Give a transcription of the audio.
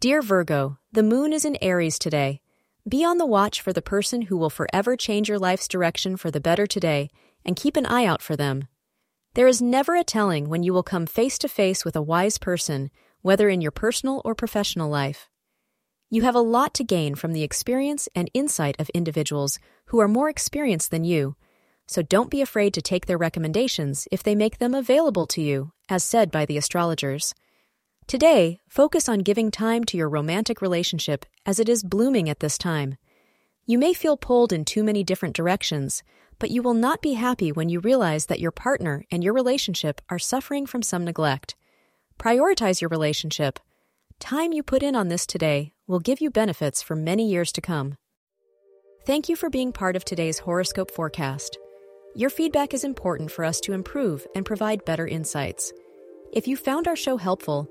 Dear Virgo, the moon is in Aries today. Be on the watch for the person who will forever change your life's direction for the better today, and keep an eye out for them. There is never a telling when you will come face to face with a wise person, whether in your personal or professional life. You have a lot to gain from the experience and insight of individuals who are more experienced than you, so don't be afraid to take their recommendations if they make them available to you, as said by the astrologers. Today, focus on giving time to your romantic relationship as it is blooming at this time. You may feel pulled in too many different directions, but you will not be happy when you realize that your partner and your relationship are suffering from some neglect. Prioritize your relationship. Time you put in on this today will give you benefits for many years to come. Thank you for being part of today's horoscope forecast. Your feedback is important for us to improve and provide better insights. If you found our show helpful,